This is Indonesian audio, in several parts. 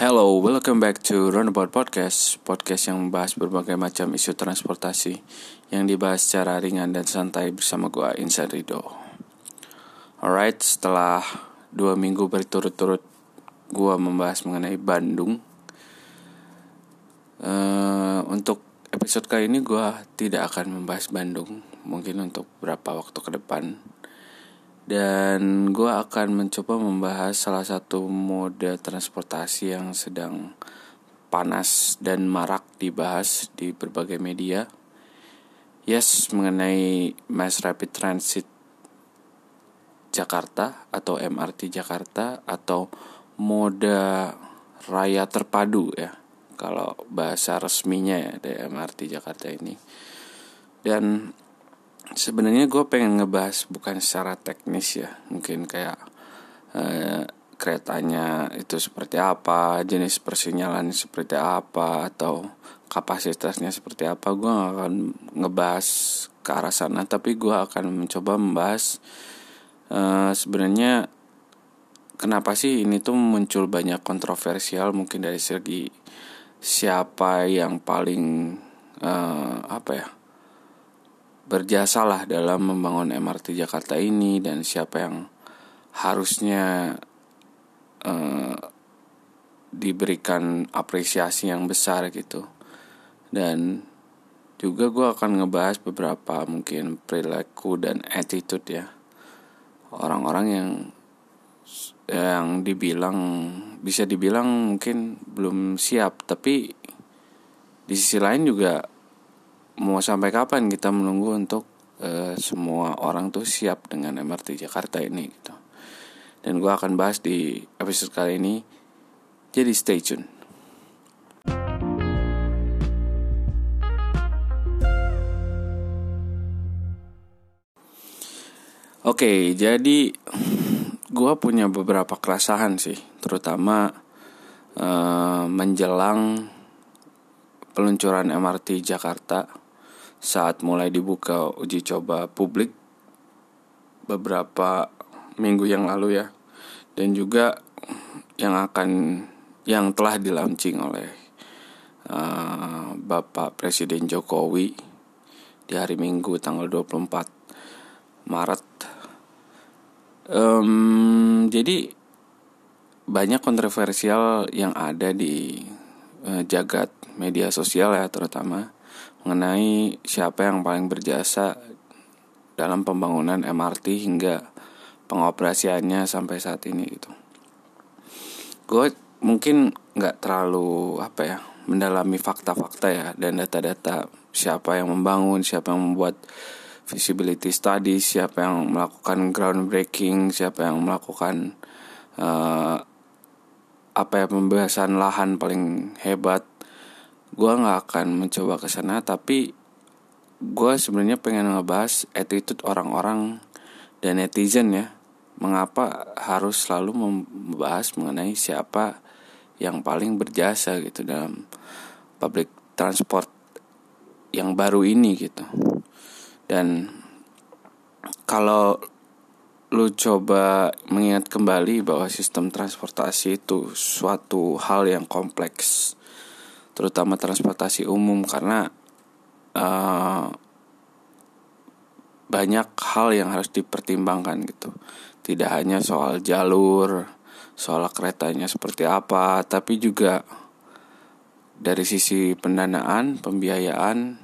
Hello, welcome back to Runabout Podcast Podcast yang membahas berbagai macam isu transportasi Yang dibahas secara ringan dan santai bersama gue Insan Rido. Alright, setelah dua minggu berturut-turut gue membahas mengenai Bandung uh, Untuk episode kali ini gue tidak akan membahas Bandung. Mungkin untuk beberapa waktu ke depan dan gue akan mencoba membahas salah satu mode transportasi yang sedang panas dan marak dibahas di berbagai media. Yes, mengenai Mass Rapid Transit Jakarta atau MRT Jakarta atau mode raya terpadu ya kalau bahasa resminya ya dari MRT Jakarta ini. Dan sebenarnya gue pengen ngebahas bukan secara teknis ya mungkin kayak uh, keretanya itu seperti apa jenis persinyalan seperti apa atau kapasitasnya seperti apa. Gue akan ngebahas ke arah sana tapi gue akan mencoba membahas uh, sebenarnya kenapa sih ini tuh muncul banyak kontroversial mungkin dari segi siapa yang paling uh, apa ya berjasalah dalam membangun MRT Jakarta ini dan siapa yang harusnya uh, diberikan apresiasi yang besar gitu. Dan juga gue akan ngebahas beberapa mungkin perilaku dan attitude ya. Orang-orang yang yang dibilang bisa dibilang mungkin belum siap tapi di sisi lain juga mau sampai kapan kita menunggu untuk uh, semua orang tuh siap dengan MRT Jakarta ini gitu. Dan gue akan bahas di episode kali ini. Jadi stay tune. Oke, okay, jadi gue punya beberapa keresahan sih, terutama uh, menjelang peluncuran MRT Jakarta saat mulai dibuka uji coba publik beberapa minggu yang lalu ya. Dan juga yang akan yang telah dilaunching oleh uh, Bapak Presiden Jokowi di hari Minggu tanggal 24 Maret. Um, jadi banyak kontroversial yang ada di uh, jagat media sosial ya terutama mengenai siapa yang paling berjasa dalam pembangunan MRT hingga pengoperasiannya sampai saat ini gitu. Gue mungkin nggak terlalu apa ya mendalami fakta-fakta ya dan data-data siapa yang membangun, siapa yang membuat visibility study, siapa yang melakukan groundbreaking, siapa yang melakukan uh, apa ya pembahasan lahan paling hebat gue nggak akan mencoba ke sana tapi gue sebenarnya pengen ngebahas attitude orang-orang dan netizen ya. Mengapa harus selalu membahas mengenai siapa yang paling berjasa gitu dalam public transport yang baru ini gitu. Dan kalau lu coba mengingat kembali bahwa sistem transportasi itu suatu hal yang kompleks terutama transportasi umum karena uh, banyak hal yang harus dipertimbangkan gitu. Tidak hanya soal jalur soal keretanya seperti apa tapi juga dari sisi pendanaan pembiayaan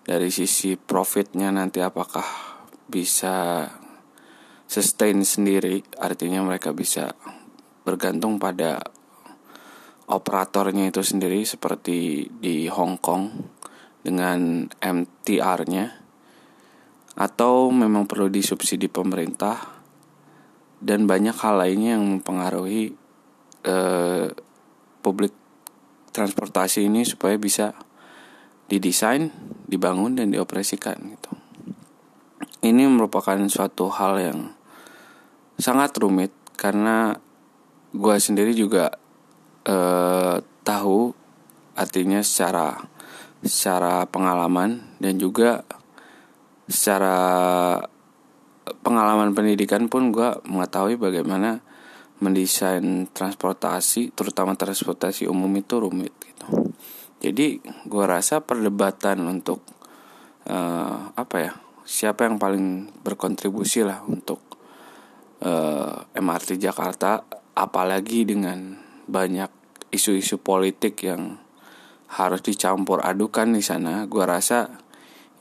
dari sisi profitnya nanti apakah bisa sustain sendiri artinya mereka bisa bergantung pada operatornya itu sendiri seperti di Hong Kong dengan MTR-nya atau memang perlu disubsidi pemerintah dan banyak hal lainnya yang mempengaruhi eh, publik transportasi ini supaya bisa didesain, dibangun dan dioperasikan gitu. Ini merupakan suatu hal yang sangat rumit karena gue sendiri juga eh, tahu artinya secara secara pengalaman dan juga secara pengalaman pendidikan pun gue mengetahui bagaimana mendesain transportasi terutama transportasi umum itu rumit gitu. Jadi gue rasa perdebatan untuk uh, apa ya siapa yang paling berkontribusi lah untuk uh, eh, MRT Jakarta apalagi dengan banyak isu-isu politik yang harus dicampur adukan di sana. Gue rasa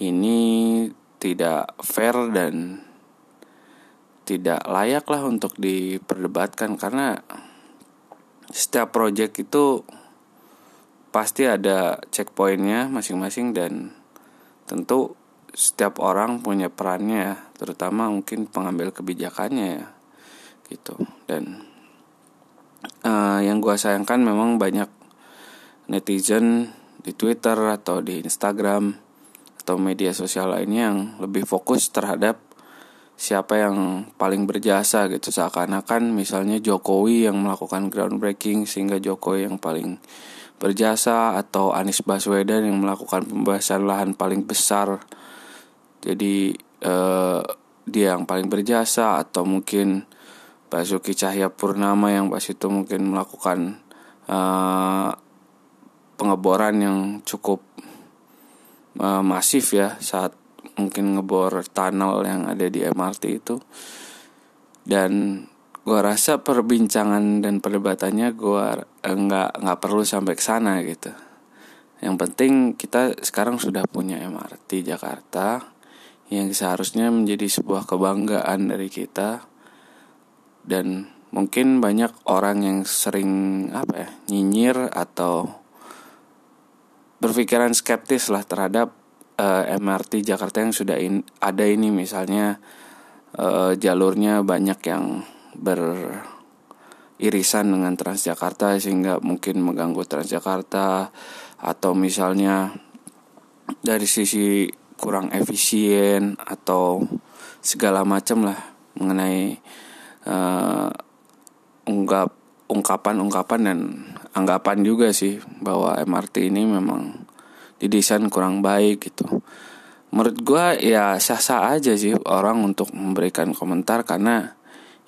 ini tidak fair dan tidak layak lah untuk diperdebatkan karena setiap project itu pasti ada checkpointnya masing-masing dan tentu setiap orang punya perannya terutama mungkin pengambil kebijakannya ya gitu. Dan uh, yang gue sayangkan memang banyak netizen di Twitter atau di Instagram atau media sosial lainnya yang lebih fokus terhadap siapa yang paling berjasa gitu. Seakan-akan misalnya Jokowi yang melakukan groundbreaking sehingga Jokowi yang paling berjasa atau Anies Baswedan yang melakukan pembahasan lahan paling besar. Jadi eh, dia yang paling berjasa atau mungkin Basuki Cahaya Purnama yang pas itu mungkin melakukan eh, pengeboran yang cukup eh, masif ya saat mungkin ngebor tunnel yang ada di MRT itu. Dan gue rasa perbincangan dan perdebatannya gue nggak nggak perlu sampai ke sana gitu. Yang penting kita sekarang sudah punya MRT Jakarta yang seharusnya menjadi sebuah kebanggaan dari kita dan mungkin banyak orang yang sering apa ya nyinyir atau berpikiran skeptis lah terhadap uh, eh, MRT Jakarta yang sudah in, ada ini. Misalnya uh, jalurnya banyak yang beririsan dengan Transjakarta sehingga mungkin mengganggu Transjakarta. Atau misalnya dari sisi kurang efisien atau segala macam lah mengenai uh, ungkap ungkapan-ungkapan dan anggapan juga sih bahwa MRT ini memang didesain kurang baik gitu. Menurut gue ya sah-sah aja sih orang untuk memberikan komentar karena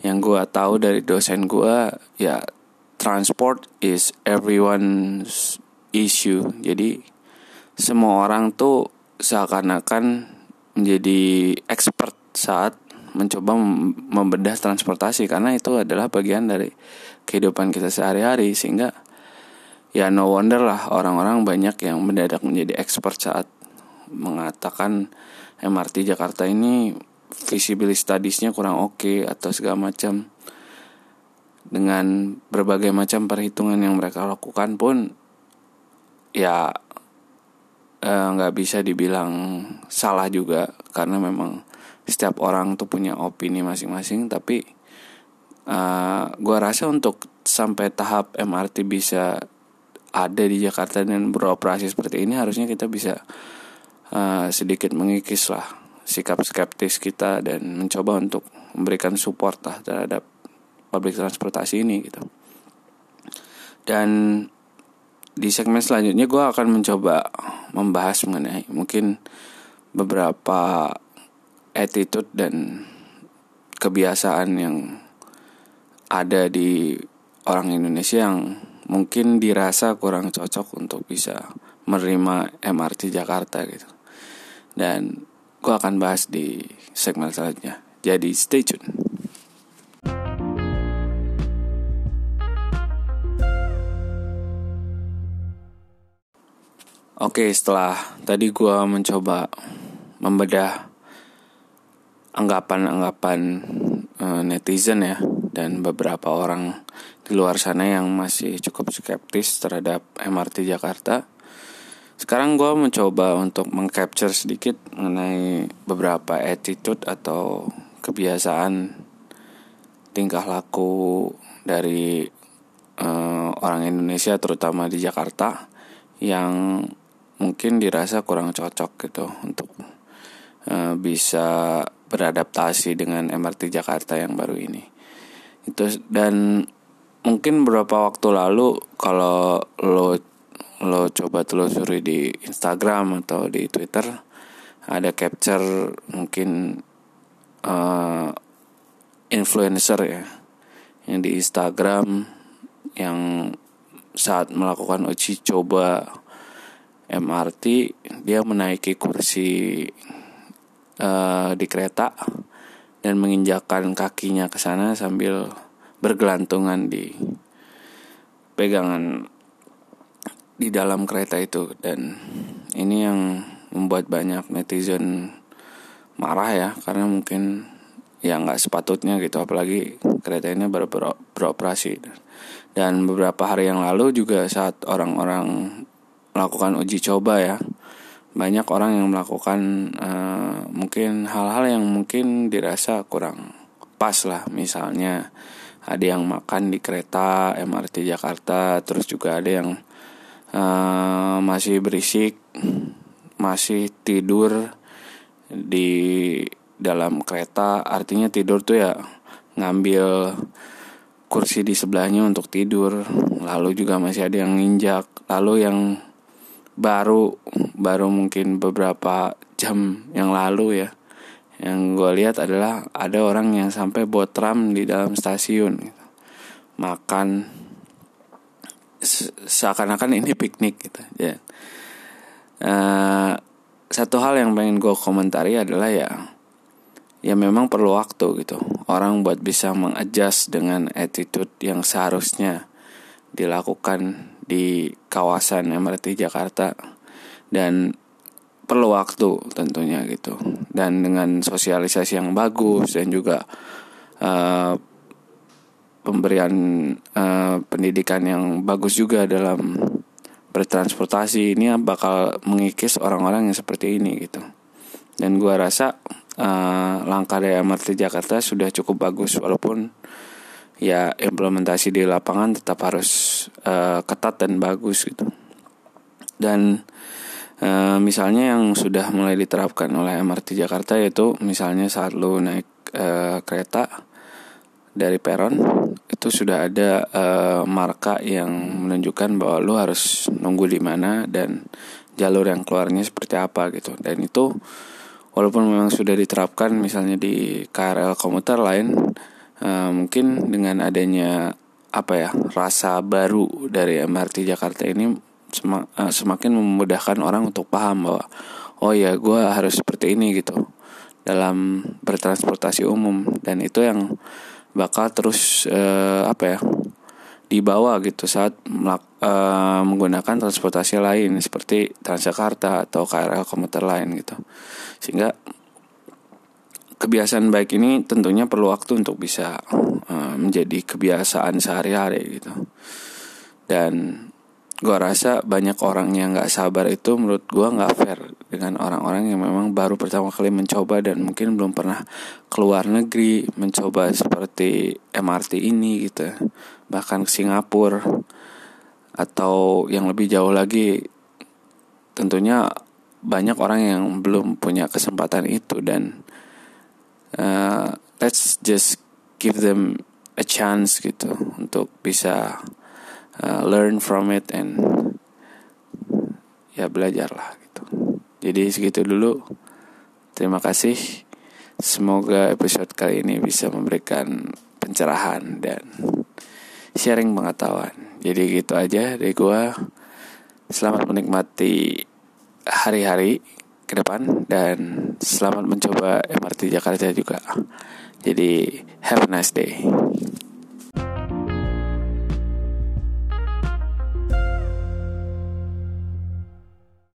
yang gue tahu dari dosen gue ya transport is everyone's issue. Jadi semua orang tuh seakan-akan menjadi expert saat mencoba membedah transportasi karena itu adalah bagian dari kehidupan kita sehari-hari sehingga ya no wonder lah orang-orang banyak yang mendadak menjadi expert saat mengatakan MRT Jakarta ini visibility studiesnya kurang oke okay, atau segala macam. Dengan berbagai macam perhitungan yang mereka lakukan pun ya eh, nggak eh, bisa dibilang salah juga karena memang setiap orang tuh punya opini masing-masing tapi uh, gua rasa untuk sampai tahap MRT bisa ada di Jakarta dan beroperasi seperti ini harusnya kita bisa uh, sedikit mengikis lah sikap skeptis kita dan mencoba untuk memberikan support lah terhadap public transportasi ini gitu. Dan di segmen selanjutnya gue akan mencoba membahas mengenai mungkin beberapa attitude dan kebiasaan yang ada di orang Indonesia yang mungkin dirasa kurang cocok untuk bisa menerima MRT Jakarta gitu. Dan gue akan bahas di segmen selanjutnya. Jadi stay tune. Oke, setelah tadi gue mencoba membedah anggapan-anggapan uh, netizen ya dan beberapa orang di luar sana yang masih cukup skeptis terhadap MRT Jakarta. Sekarang gue mencoba untuk mengcapture sedikit mengenai beberapa attitude atau kebiasaan tingkah laku dari uh, orang Indonesia terutama di Jakarta yang mungkin dirasa kurang cocok gitu untuk uh, bisa beradaptasi dengan MRT Jakarta yang baru ini. Itu dan mungkin beberapa waktu lalu kalau lo lo coba telusuri di Instagram atau di Twitter ada capture mungkin uh, influencer ya yang di Instagram yang saat melakukan uji coba MRT dia menaiki kursi uh, di kereta dan menginjakkan kakinya ke sana sambil bergelantungan di pegangan di dalam kereta itu. Dan ini yang membuat banyak netizen marah ya karena mungkin ya nggak sepatutnya gitu apalagi kereta ini baru ber beroperasi. Dan beberapa hari yang lalu juga saat orang-orang melakukan uji coba ya banyak orang yang melakukan uh, mungkin hal-hal yang mungkin dirasa kurang pas lah. Misalnya ada yang makan di kereta MRT Jakarta terus juga ada yang uh, masih berisik masih tidur di dalam kereta. Artinya tidur tuh ya ngambil kursi di sebelahnya untuk tidur. Lalu juga masih ada yang nginjak. Lalu yang baru baru mungkin beberapa jam yang lalu ya. Yang gue lihat adalah ada orang yang sampai botram di dalam stasiun gitu. makan seakan-akan ini piknik gitu. Ya. Uh, satu hal yang pengen gue komentari adalah ya ya memang perlu waktu gitu. Orang buat bisa mengadjust dengan attitude yang seharusnya dilakukan di kawasan MRT Jakarta dan perlu waktu tentunya gitu. Dan dengan sosialisasi yang bagus dan juga uh, pemberian uh, pendidikan yang bagus juga dalam bertransportasi ini bakal mengikis orang-orang yang seperti ini gitu. Dan gua rasa uh, langkah dari MRT Jakarta sudah cukup bagus walaupun ya implementasi di lapangan tetap harus uh, ketat dan bagus gitu. Dan uh, misalnya yang sudah mulai diterapkan oleh MRT Jakarta yaitu misalnya saat lu naik uh, kereta dari peron itu sudah ada uh, marka yang menunjukkan bahwa lu harus nunggu di mana dan jalur yang keluarnya seperti apa gitu. Dan itu walaupun memang sudah diterapkan misalnya di KRL komuter lain uh, mungkin dengan adanya apa ya rasa baru dari MRT Jakarta ini uh, semakin memudahkan orang untuk paham bahwa oh ya gue harus seperti ini gitu dalam bertransportasi umum. Dan itu yang bakal terus uh, apa ya dibawa gitu saat uh, menggunakan transportasi lain seperti Transjakarta atau KRL komuter lain gitu. Sehingga kebiasaan baik ini tentunya perlu waktu untuk bisa uh, menjadi kebiasaan sehari-hari gitu. Dan gue rasa banyak orang yang nggak sabar itu menurut gue nggak fair dengan orang-orang yang memang baru pertama kali mencoba dan mungkin belum pernah keluar negeri mencoba seperti MRT ini gitu. Bahkan ke Singapura atau yang lebih jauh lagi tentunya banyak orang yang belum punya kesempatan itu dan uh, let's just give them a chance gitu untuk bisa uh, learn from it and ya belajar lah gitu. Jadi segitu dulu. Terima kasih. Semoga episode kali ini bisa memberikan pencerahan dan sharing pengetahuan. Jadi gitu aja dari gua. Selamat menikmati hari-hari ke depan dan selamat mencoba MRT Jakarta juga. Jadi have a nice day